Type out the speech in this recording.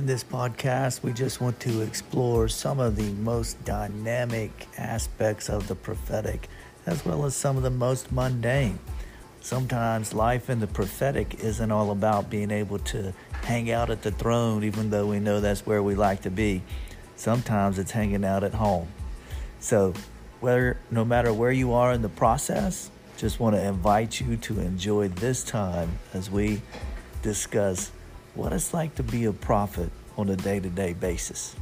In this podcast, we just want to explore some of the most dynamic aspects of the prophetic, as well as some of the most mundane. Sometimes life in the prophetic isn't all about being able to hang out at the throne, even though we know that's where we like to be. Sometimes it's hanging out at home. So, whether no matter where you are in the process, just want to invite you to enjoy this time as we discuss what it's like to be a prophet on a day to day basis.